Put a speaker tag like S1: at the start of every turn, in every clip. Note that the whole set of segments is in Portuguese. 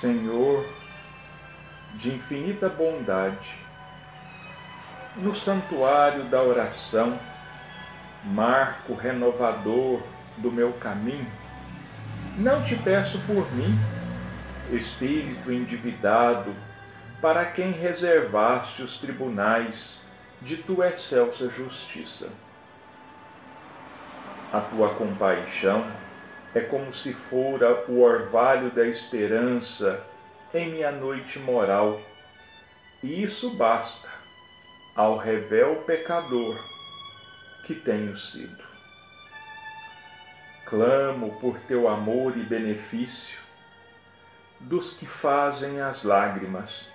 S1: Senhor, de infinita bondade, no santuário da oração, marco renovador do meu caminho, não te peço por mim, espírito endividado, para quem reservaste os tribunais de tua excelsa justiça. A tua compaixão é como se fora o orvalho da esperança em minha noite moral, e isso basta ao revel pecador que tenho sido. Clamo por teu amor e benefício dos que fazem as lágrimas.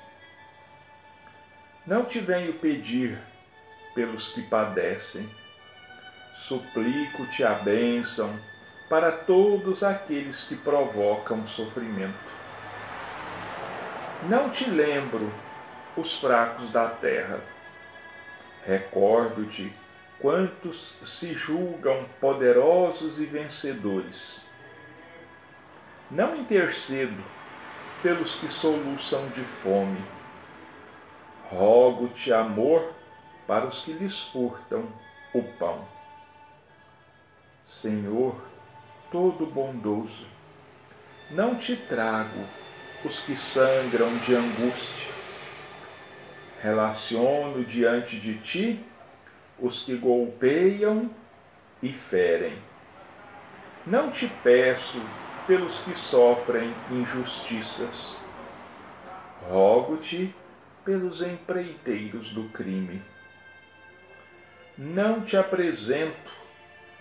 S1: Não te venho pedir pelos que padecem, suplico-te a bênção para todos aqueles que provocam sofrimento. Não te lembro os fracos da terra. Recordo-te quantos se julgam poderosos e vencedores. Não intercedo pelos que soluçam de fome. Rogo-te amor para os que lhes furtam o pão. Senhor, todo bondoso, não te trago os que sangram de angústia. Relaciono diante de ti os que golpeiam e ferem. Não te peço pelos que sofrem injustiças. Rogo-te pelos empreiteiros do crime. Não te apresento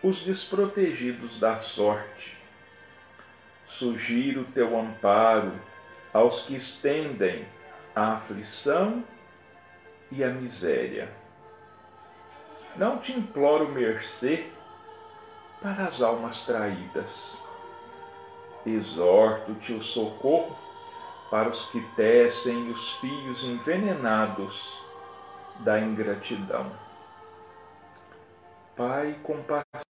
S1: os desprotegidos da sorte. Sugiro teu amparo aos que estendem a aflição e a miséria. Não te imploro mercê para as almas traídas. Exorto-te o socorro para os que tecem os fios envenenados da ingratidão. Pai compassivo,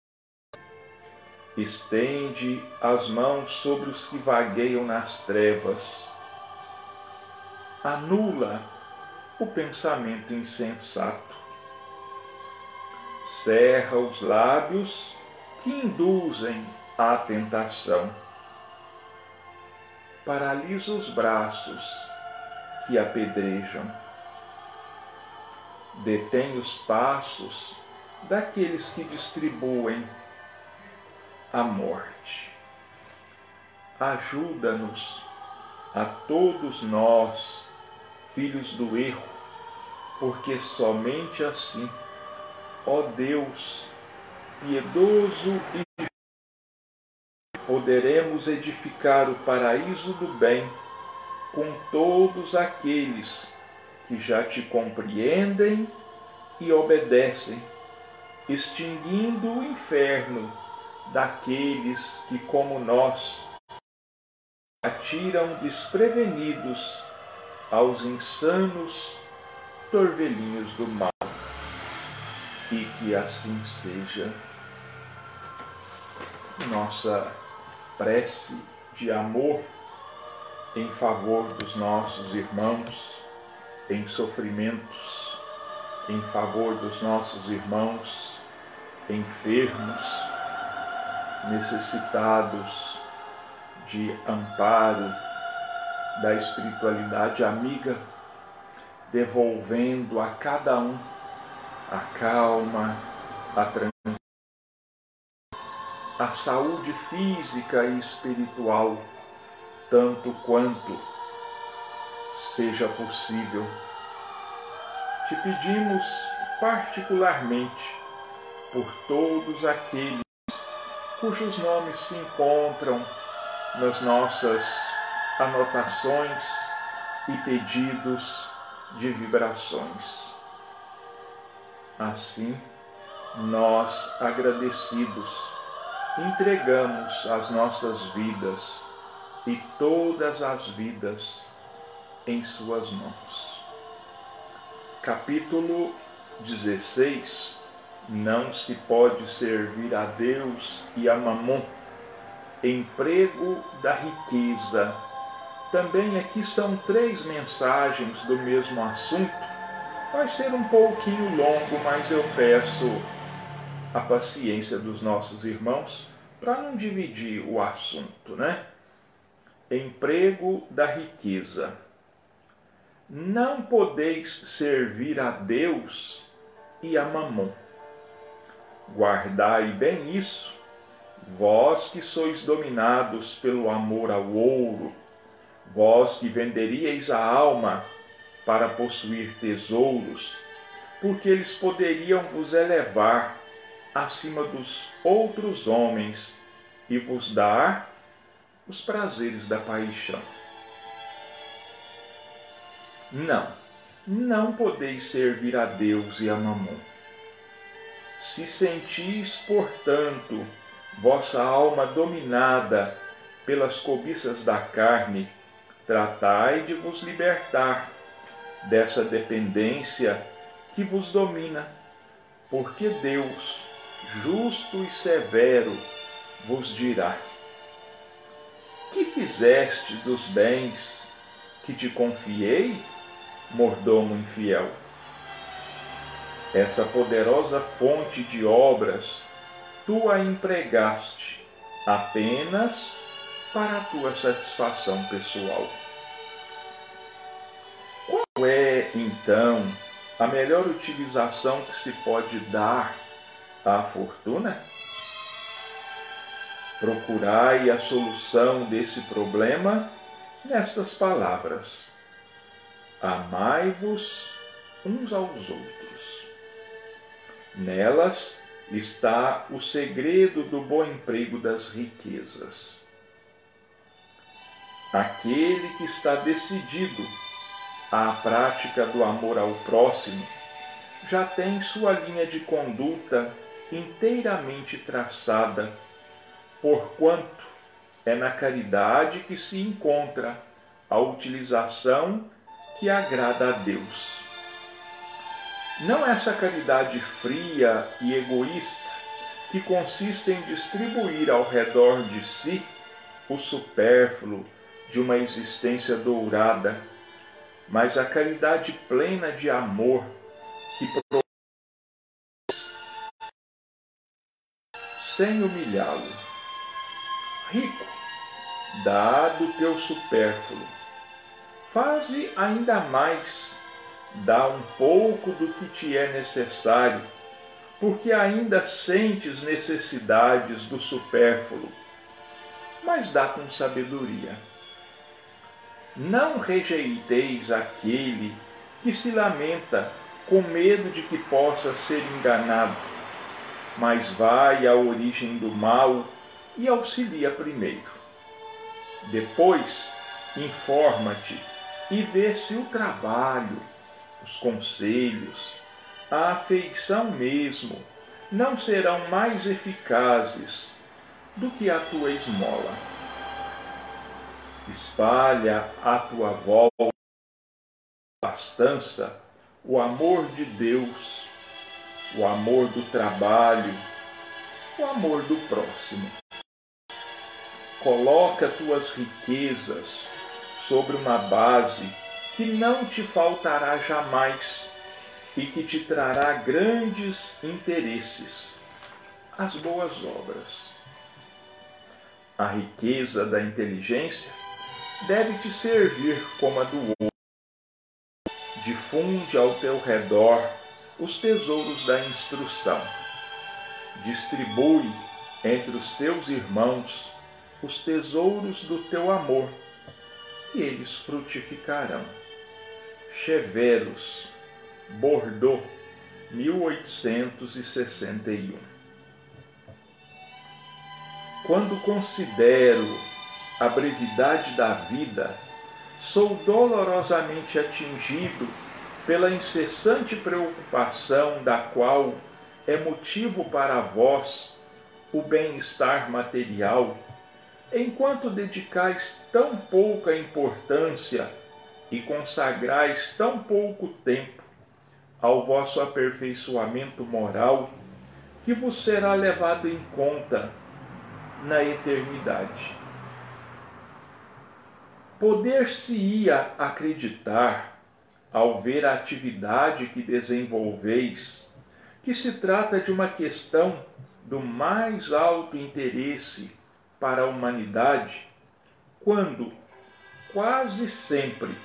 S1: estende as mãos sobre os que vagueiam nas trevas. Anula o pensamento insensato. Cerra os lábios que induzem à tentação. Paralisa os braços que apedrejam. Detém os passos daqueles que distribuem a morte. Ajuda-nos a todos nós, filhos do erro, porque somente assim, ó Deus, piedoso e poderemos edificar o paraíso do bem com todos aqueles que já te compreendem e obedecem, extinguindo o inferno daqueles que, como nós, atiram desprevenidos aos insanos torvelinhos do mal. E que assim seja. Nossa prece de amor em favor dos nossos irmãos em sofrimentos, em favor dos nossos irmãos enfermos, necessitados de amparo da espiritualidade amiga, devolvendo a cada um a calma, a tranquilidade, a saúde física e espiritual, tanto quanto seja possível. Te pedimos particularmente por todos aqueles cujos nomes se encontram nas nossas anotações e pedidos de vibrações. Assim, nós, agradecidos, entregamos as nossas vidas e todas as vidas em Suas mãos. Capítulo 16 não se pode servir a Deus e a Mamon, emprego da riqueza também aqui são três mensagens do mesmo assunto. Vai ser um pouquinho longo, mas eu peço a paciência dos nossos irmãos para não dividir o assunto, né? Emprego da riqueza. Não podeis servir a Deus e a Mamon. Guardai bem isso, vós que sois dominados pelo amor ao ouro, vós que venderíeis a alma para possuir tesouros, porque eles poderiam vos elevar acima dos outros homens e vos dar os prazeres da paixão. Não, não podeis servir a Deus e a Mamon. Se sentis, portanto, vossa alma dominada pelas cobiças da carne, tratai de vos libertar dessa dependência que vos domina, porque Deus, justo e severo, vos dirá: Que fizeste dos bens que te confiei, mordomo infiel? Essa poderosa fonte de obras tu a empregaste apenas para a tua satisfação pessoal. Qual é, então, a melhor utilização que se pode dar à fortuna? Procurai a solução desse problema nestas palavras: Amai-vos uns aos outros. Nelas está o segredo do bom emprego das riquezas. Aquele que está decidido à prática do amor ao próximo já tem sua linha de conduta inteiramente traçada, porquanto é na caridade que se encontra a utilização que agrada a Deus. Não essa caridade fria e egoísta que consiste em distribuir ao redor de si o supérfluo de uma existência dourada, mas a caridade plena de amor que produz sem humilhá-lo. Rico, dá do teu supérfluo, faze ainda mais, dá um pouco do que te é necessário, porque ainda sentes necessidades do supérfluo, mas dá com sabedoria não rejeiteis aquele que se lamenta com medo de que possa ser enganado, mas vai à origem do mal e auxilia primeiro. Depois, informa-te e vê se o trabalho, os conselhos, a afeição mesmo não serão mais eficazes do que a tua esmola espalha à tua volta abastança o amor de Deus, o amor do trabalho, o amor do próximo. Coloca tuas riquezas sobre uma base que não te faltará jamais e que te trará grandes interesses, as boas obras. A riqueza da inteligência deve te servir como a do outro. Difunde ao teu redor os tesouros da instrução. Distribui entre os teus irmãos os tesouros do teu amor, e eles frutificarão. Cheveros, Bordeaux, 1861. Quando considero a brevidade da vida, sou dolorosamente atingido pela incessante preocupação da qual é motivo para vós o bem-estar material, enquanto dedicais tão pouca importância e consagrais tão pouco tempo ao vosso aperfeiçoamento moral, que vos será levado em conta na eternidade. poder-se-ia acreditar, ao ver a atividade que desenvolveis, que se trata de uma questão do mais alto interesse para a humanidade, quando quase sempre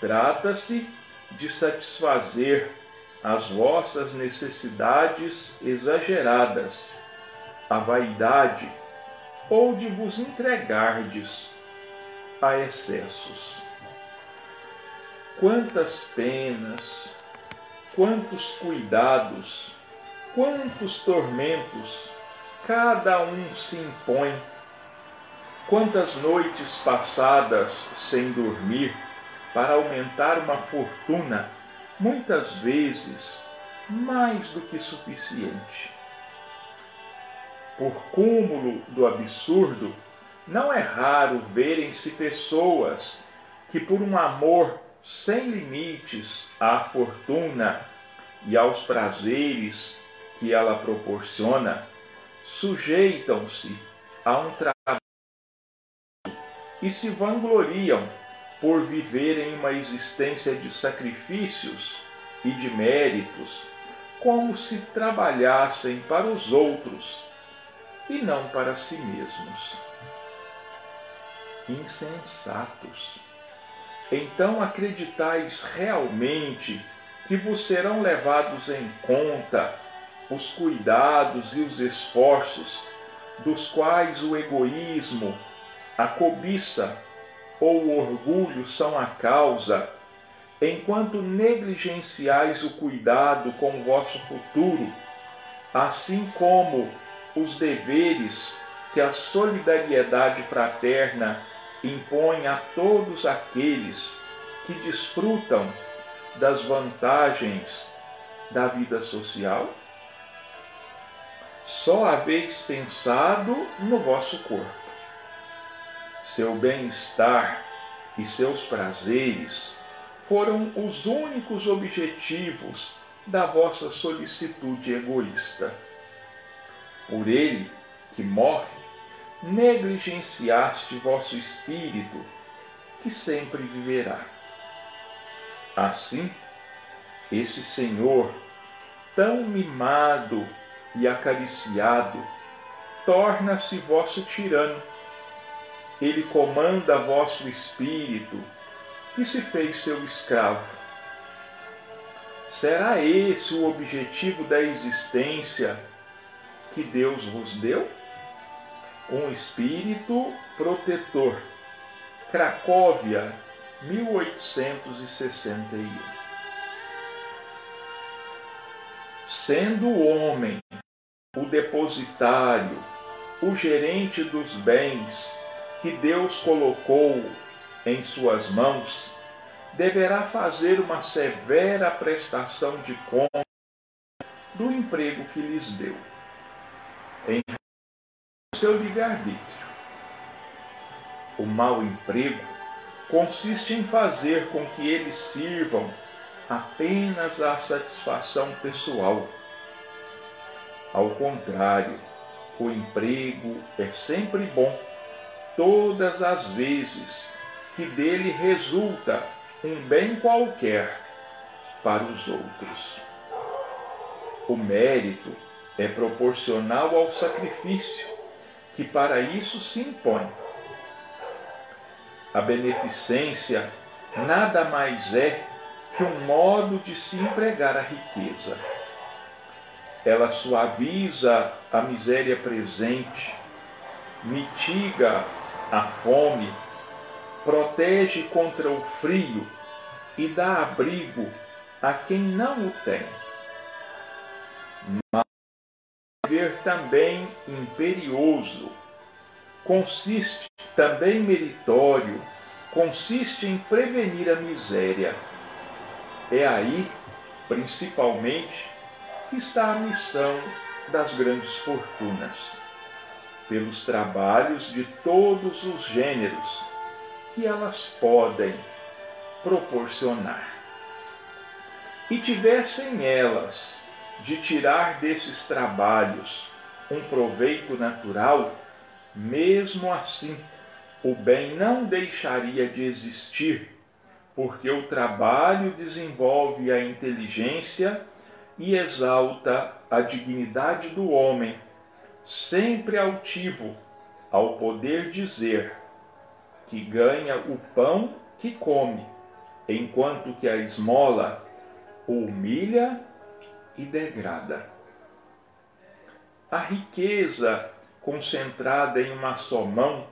S1: trata-se de satisfazer as vossas necessidades exageradas, a vaidade, ou de vos entregardes a excessos. Quantas penas, quantos cuidados, quantos tormentos cada um se impõe, quantas noites passadas sem dormir para aumentar uma fortuna, muitas vezes mais do que suficiente. Por cúmulo do absurdo, não é raro verem-se pessoas que, por um amor sem limites à fortuna e aos prazeres que ela proporciona, sujeitam-se a um trabalho e se vangloriam por viverem uma existência de sacrifícios e de méritos, como se trabalhassem para os outros e não para si mesmos insensatos. Então acreditais realmente que vos serão levados em conta os cuidados e os esforços dos quais o egoísmo, a cobiça ou o orgulho são a causa, enquanto negligenciais o cuidado com o vosso futuro, assim como os deveres que a solidariedade fraterna impõe a todos aqueles que desfrutam das vantagens da vida social? Só haveis pensado no vosso corpo. Seu bem-estar e seus prazeres foram os únicos objetivos da vossa solicitude egoísta. Por ele, que morre, negligenciaste vosso espírito, que sempre viverá. Assim, esse Senhor, tão mimado e acariciado, torna-se vosso tirano. Ele comanda vosso espírito, que se fez seu escravo. Será esse o objetivo da existência que Deus vos deu? um espírito protetor. Cracóvia, 1861. Sendo o homem o depositário, o gerente dos bens que Deus colocou em suas mãos, deverá fazer uma severa prestação de conta do emprego que lhes deu. Em seu livre-arbítrio. O mau emprego consiste em fazer com que eles sirvam apenas à satisfação pessoal. Ao contrário, o emprego é sempre bom, todas as vezes que dele resulta um bem qualquer para os outros. O mérito é proporcional ao sacrifício que para isso se impõe. A beneficência nada mais é que um modo de se empregar a riqueza. Ela suaviza a miséria presente, mitiga a fome, protege contra o frio e dá abrigo a quem não o tem. Mas dever também imperioso, consiste também meritório, consiste em prevenir a miséria. É aí, principalmente, que está a missão das grandes fortunas, pelos trabalhos de todos os gêneros que elas podem proporcionar. E tivessem elas de tirar desses trabalhos um proveito natural, mesmo assim o bem não deixaria de existir, porque o trabalho desenvolve a inteligência e exalta a dignidade do homem, sempre altivo ao poder dizer que ganha o pão que come, enquanto que a esmola humilha e degrada. A riqueza concentrada em uma só mão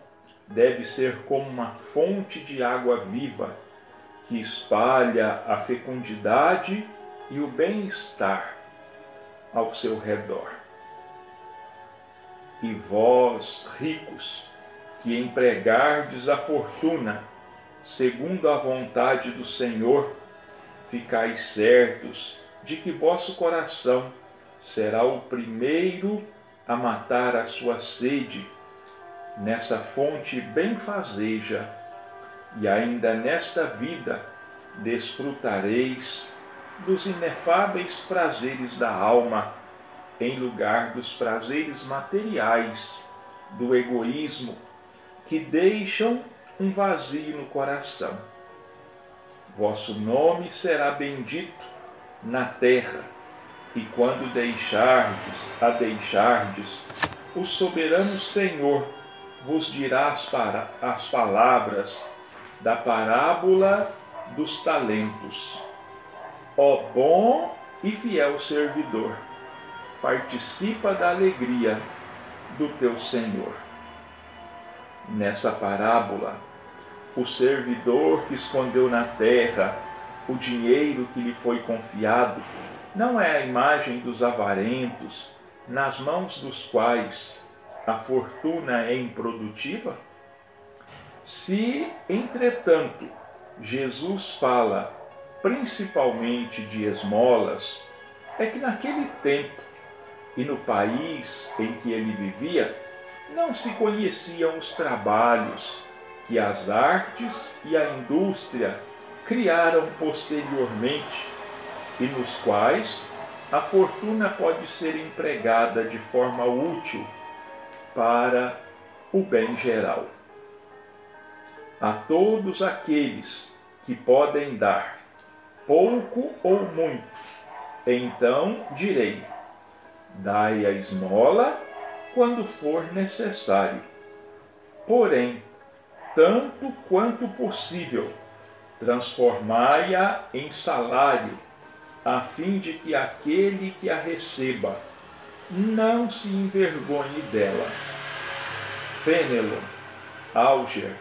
S1: deve ser como uma fonte de água viva que espalha a fecundidade e o bem-estar ao seu redor. E vós, ricos, que empregardes a fortuna segundo a vontade do Senhor, ficais certos de que vosso coração será o primeiro a matar a sua sede nessa fonte benfazeja, e ainda nesta vida desfrutareis dos inefáveis prazeres da alma, em lugar dos prazeres materiais, do egoísmo, que deixam um vazio no coração. Vosso nome será bendito na terra, e quando deixardes a deixardes, o soberano Senhor vos dirá as, para, as palavras da parábola dos talentos. Ó bom e fiel servidor, participa da alegria do teu Senhor. Nessa parábola, o servidor que escondeu na terra o dinheiro que lhe foi confiado não é a imagem dos avarentos, nas mãos dos quais a fortuna é improdutiva? Se, entretanto, Jesus fala principalmente de esmolas, é que naquele tempo e no país em que ele vivia, não se conheciam os trabalhos que as artes e a indústria criaram posteriormente e nos quais a fortuna pode ser empregada de forma útil para o bem geral. A todos aqueles que podem dar pouco ou muito, então direi: dai a esmola quando for necessário. Porém, tanto quanto possível, transformai-a em salário, a fim de que aquele que a receba não se envergonhe dela. Fênelon, Alger,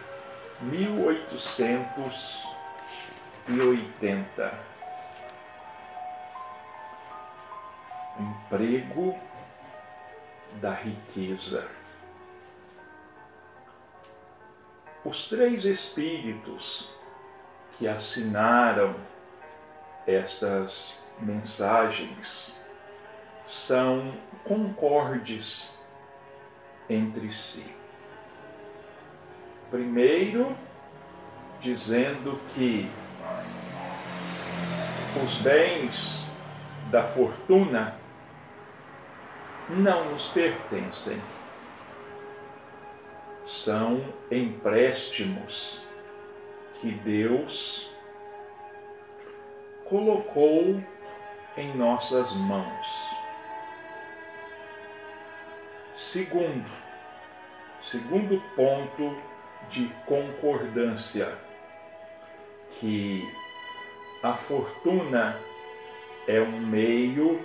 S1: 1880. Emprego da riqueza. Os três espíritos que assinaram estas mensagens são concordes entre si. Primeiro, dizendo que os bens da fortuna não nos pertencem. São empréstimos que Deus colocou em nossas mãos. Segundo, segundo ponto de concordância, que a fortuna é um meio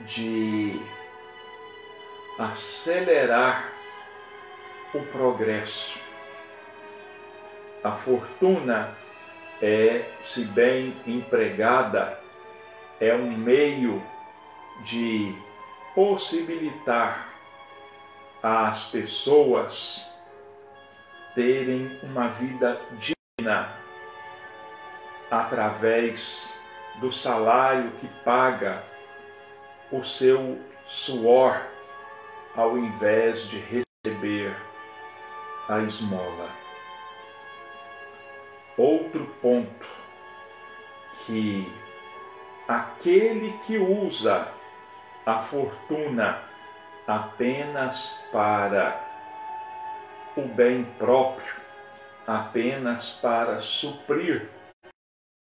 S1: de acelerar o progresso. A fortuna é, se bem empregada, é um meio de possibilitar às pessoas terem uma vida digna através do salário que paga o seu suor ao invés de receber a esmola. Outro ponto que aquele que usa a fortuna apenas para o bem próprio apenas para suprir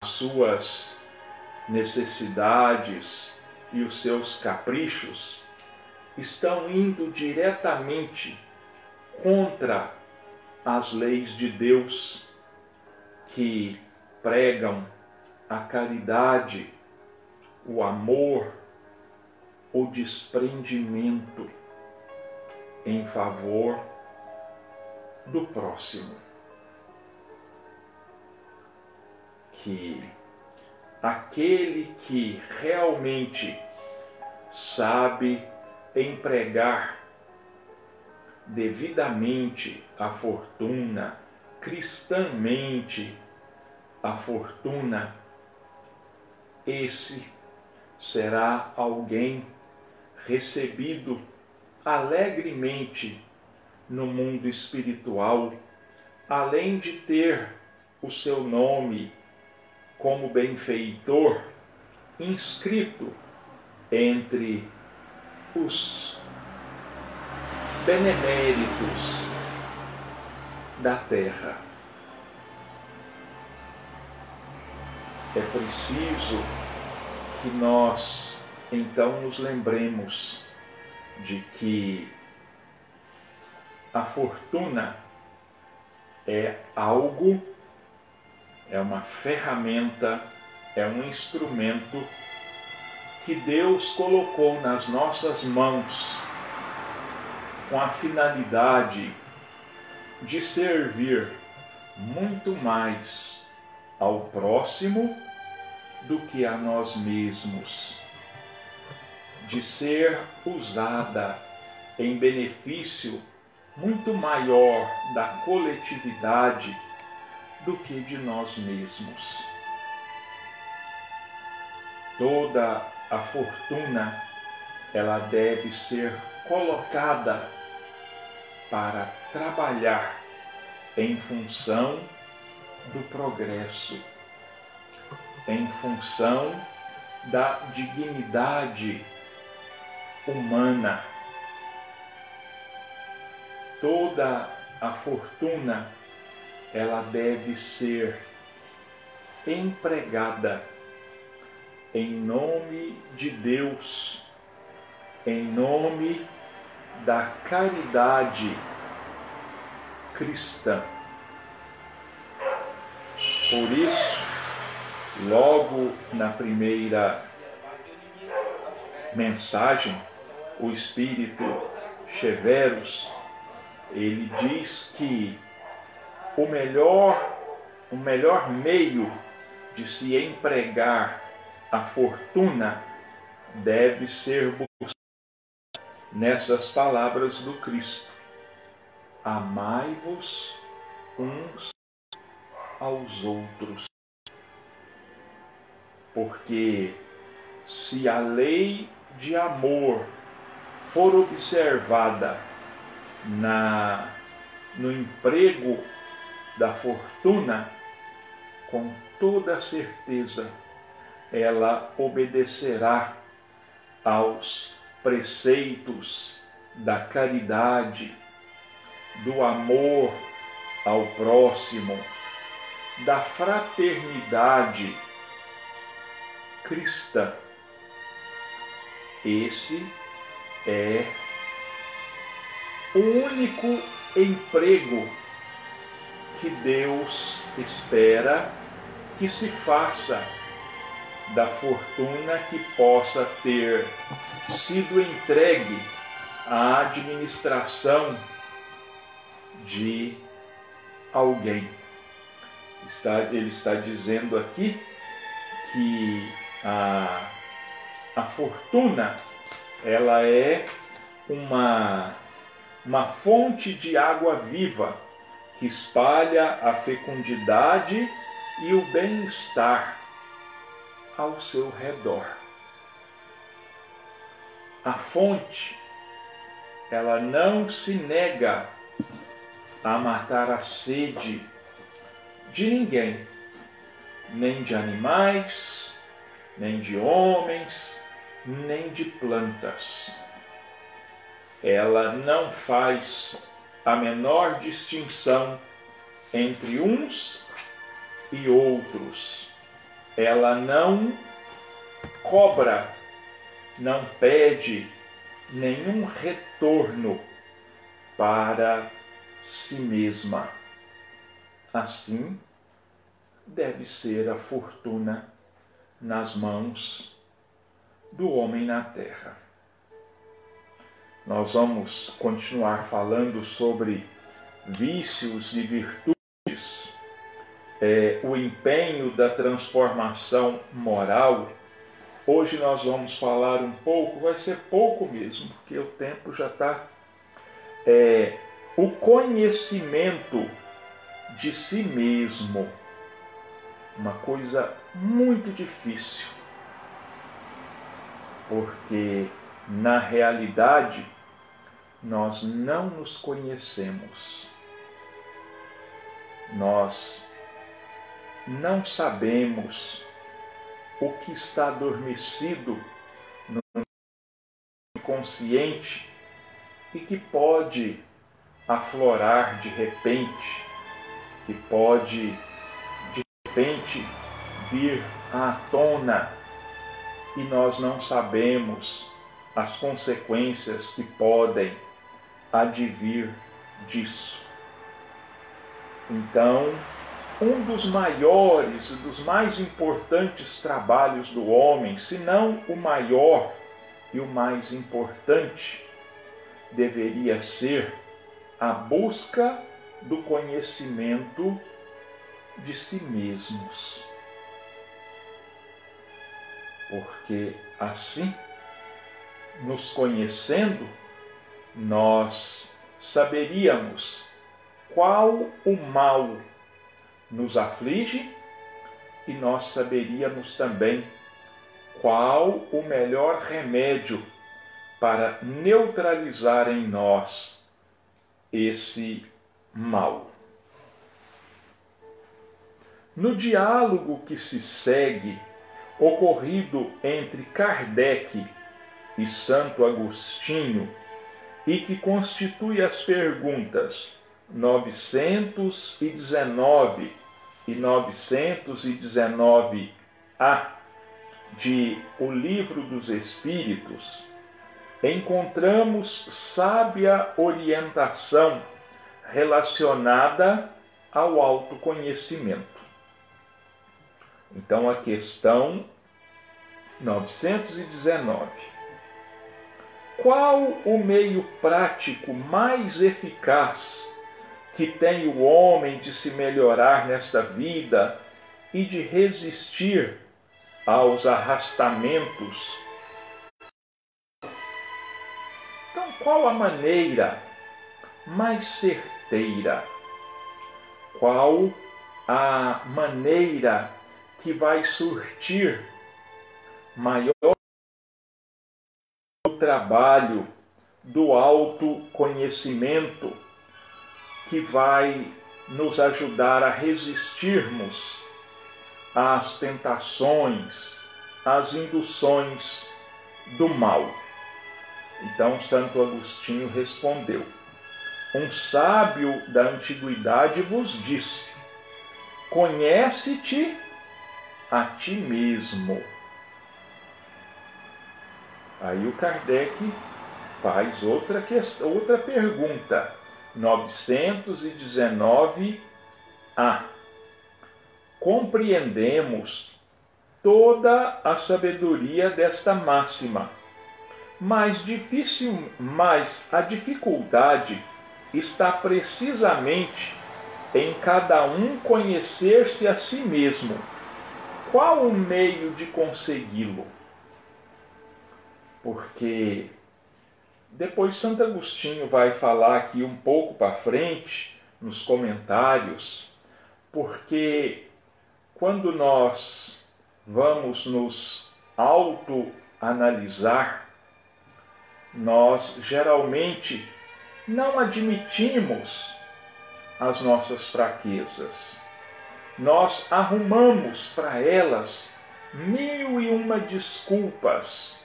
S1: as suas necessidades e os seus caprichos, estão indo diretamente contra as leis de Deus que pregam a caridade, o amor, o desprendimento em favor do próximo. Que aquele que realmente sabe empregar devidamente a fortuna, cristãmente a fortuna, esse será alguém recebido alegremente no mundo espiritual, além de ter o seu nome como benfeitor inscrito entre os beneméritos da terra. É preciso que nós então nos lembremos de que a fortuna é algo, é uma ferramenta, é um instrumento que Deus colocou nas nossas mãos com a finalidade de servir muito mais ao próximo do que a nós mesmos, de ser usada em benefício muito maior da coletividade do que de nós mesmos. Toda a fortuna ela deve ser colocada para trabalhar em função do progresso, em função da dignidade humana. Toda a fortuna ela deve ser empregada em nome de Deus, em nome da caridade cristã. Por isso, logo na primeira mensagem, o Espírito Cheveros, ele diz que o melhor, o melhor meio de se empregar a fortuna deve ser nessas palavras do Cristo: Amai-vos uns aos outros. Porque se a lei de amor for observada na no emprego da fortuna, com toda certeza ela obedecerá aos preceitos da caridade, do amor ao próximo, da fraternidade cristã. Esse é o único emprego que Deus espera que se faça da fortuna que possa ter sido entregue à administração de alguém. Está, ele está dizendo aqui que a, a fortuna ela é uma, uma fonte de água viva que espalha a fecundidade e o bem-estar ao seu redor. A fonte, ela não se nega a matar a sede de ninguém, nem de animais, nem de homens, nem de plantas. Ela não faz a menor distinção entre uns e outros. Ela não cobra, não pede nenhum retorno para si mesma. Assim deve ser a fortuna nas mãos do homem na terra. Nós vamos continuar falando sobre vícios e virtudes, é, o empenho da transformação moral. Hoje nós vamos falar um pouco, vai ser pouco mesmo, porque o tempo já está. É, o conhecimento de si mesmo, uma coisa muito difícil, porque na realidade nós não nos conhecemos. Nós não sabemos o que está adormecido no inconsciente e que pode aflorar de repente, que pode de repente vir à tona e nós não sabemos as consequências que podem advir disso. Então, um dos maiores e dos mais importantes trabalhos do homem, se não o maior e o mais importante, deveria ser a busca do conhecimento de si mesmos. Porque assim, nos conhecendo, nós saberíamos qual o mal nos aflige e nós saberíamos também qual o melhor remédio para neutralizar em nós esse mal. No diálogo que se segue, ocorrido entre Kardec e Santo Agostinho, e que constitui as perguntas 919 e 919A de O Livro dos Espíritos, encontramos sábia orientação relacionada ao autoconhecimento. Então a questão 919 qual o meio prático mais eficaz que tem o homem de se melhorar nesta vida e de resistir aos arrastamentos? Então, qual a maneira mais certeira? Qual a maneira que vai surtir maior trabalho do autoconhecimento que vai nos ajudar a resistirmos às tentações, às induções do mal. Então Santo Agostinho respondeu: Um sábio da antiguidade vos disse: Conhece-te a ti mesmo. Aí o Kardec faz outra, outra pergunta. 919a. Compreendemos toda a sabedoria desta máxima, mas difícil, mas a dificuldade está precisamente em cada um conhecer-se a si mesmo. Qual o meio de consegui-lo? porque depois Santo Agostinho vai falar aqui um pouco para frente nos comentários, porque quando nós vamos nos autoanalisar, nós geralmente não admitimos as nossas fraquezas. Nós arrumamos para elas mil e uma desculpas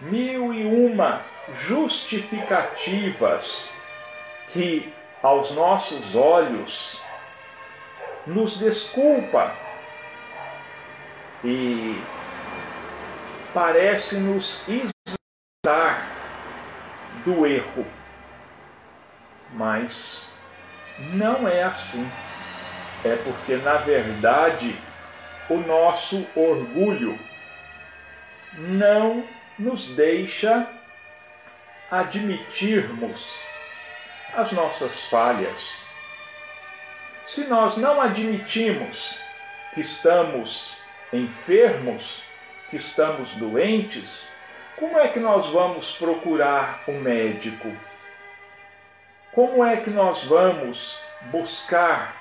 S1: mil e uma justificativas que aos nossos olhos nos desculpa e parece nos isentar do erro. Mas não é assim. É porque, na verdade, o nosso orgulho não nos deixa admitirmos as nossas falhas. Se nós não admitimos que estamos enfermos, que estamos doentes, como é que nós vamos procurar o um médico? Como é que nós vamos buscar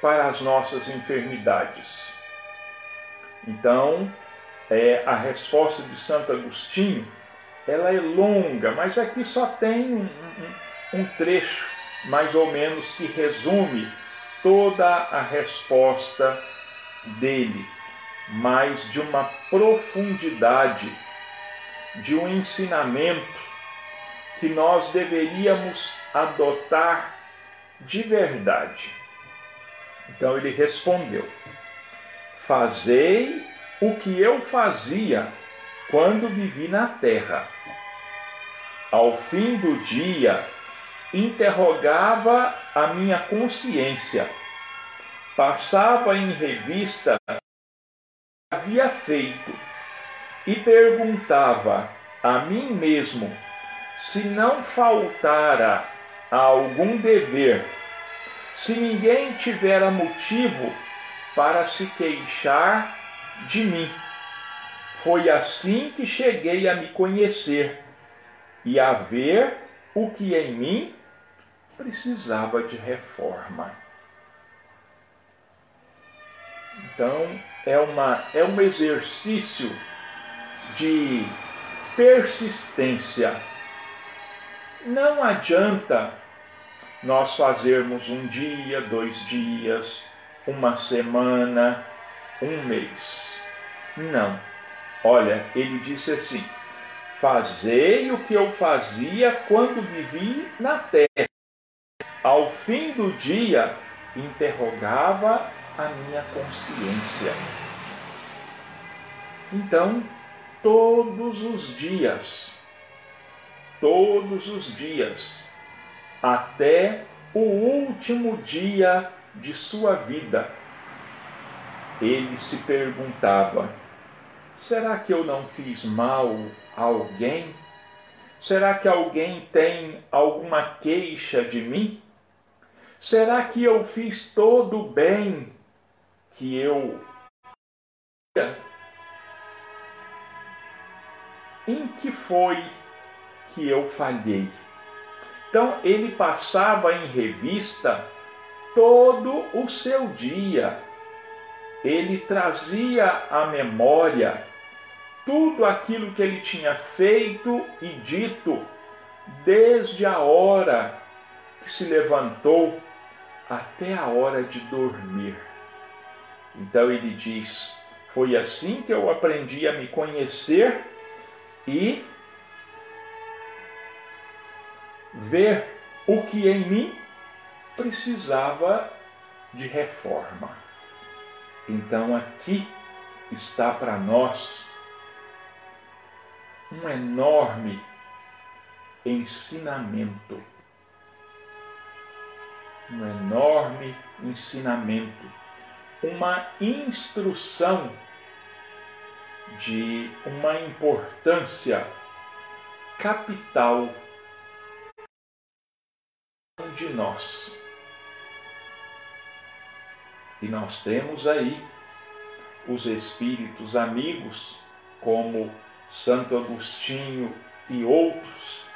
S1: para as nossas enfermidades? Então, é, a resposta de Santo Agostinho, ela é longa, mas aqui só tem um, um, um trecho, mais ou menos, que resume toda a resposta dele, mas de uma profundidade, de um ensinamento que nós deveríamos adotar de verdade. Então ele respondeu: Fazei o que eu fazia quando vivi na terra. Ao fim do dia, interrogava a minha consciência, passava em revista o que havia feito e perguntava a mim mesmo se não faltara a algum dever, se ninguém tivera motivo para se queixar de mim. Foi assim que cheguei a me conhecer e a ver o que em mim precisava de reforma. Então, é, uma, é um exercício de persistência. Não adianta nós fazermos um dia, dois dias, uma semana, um mês. Não. Olha, ele disse assim: Fazei o que eu fazia quando vivi na terra. Ao fim do dia, interrogava a minha consciência. Então, todos os dias, todos os dias, até o último dia de sua vida, ele se perguntava: será que eu não fiz mal a alguém? Será que alguém tem alguma queixa de mim? Será que eu fiz todo o bem que eu. Em que foi que eu falhei? Então ele passava em revista todo o seu dia ele trazia à memória tudo aquilo que ele tinha feito e dito desde a hora que se levantou até a hora de dormir. Então ele diz: Foi assim que eu aprendi a me conhecer e ver o que em mim precisava de reforma. Então aqui está para nós um enorme ensinamento. Um enorme ensinamento, uma instrução de uma importância capital de nós. E nós temos aí os espíritos amigos, como Santo Agostinho e outros,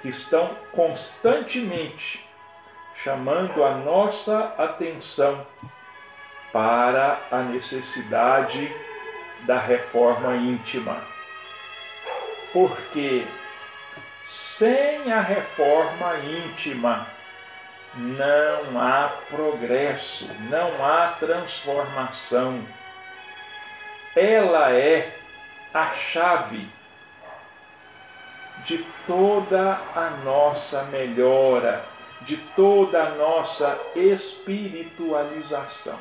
S1: que estão constantemente chamando a nossa atenção para a necessidade da reforma íntima. Porque sem a reforma íntima, não há progresso, não há transformação. Ela é a chave de toda a nossa melhora, de toda a nossa espiritualização.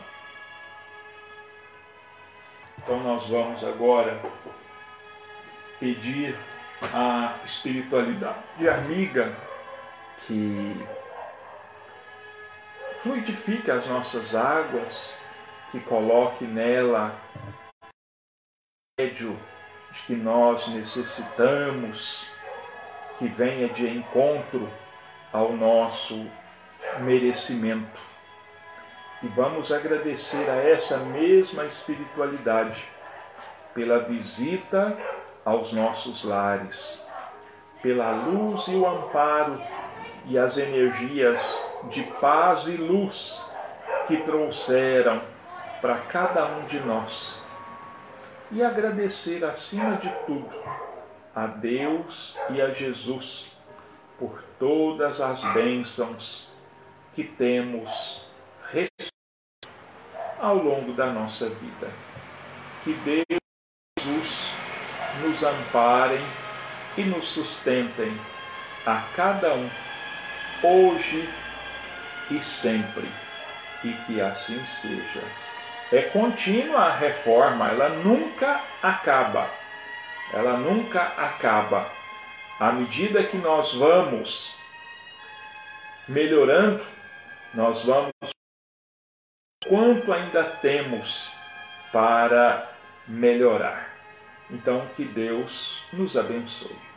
S1: Então, nós vamos agora pedir a espiritualidade amiga que fluidifique as nossas águas, que coloque nela o médio de que nós necessitamos, que venha de encontro ao nosso merecimento. E vamos agradecer a essa mesma espiritualidade pela visita aos nossos lares, pela luz e o amparo e as energias de paz e luz que trouxeram para cada um de nós. E agradecer acima de tudo a Deus e a Jesus por todas as bênçãos que temos recebido ao longo da nossa vida. Que Deus e Jesus nos amparem e nos sustentem a cada um, hoje e sempre, e que assim seja. É contínua a reforma, ela nunca acaba. Ela nunca acaba. À medida que nós vamos melhorando, nós vamos quanto ainda temos para melhorar. Então, que Deus nos abençoe.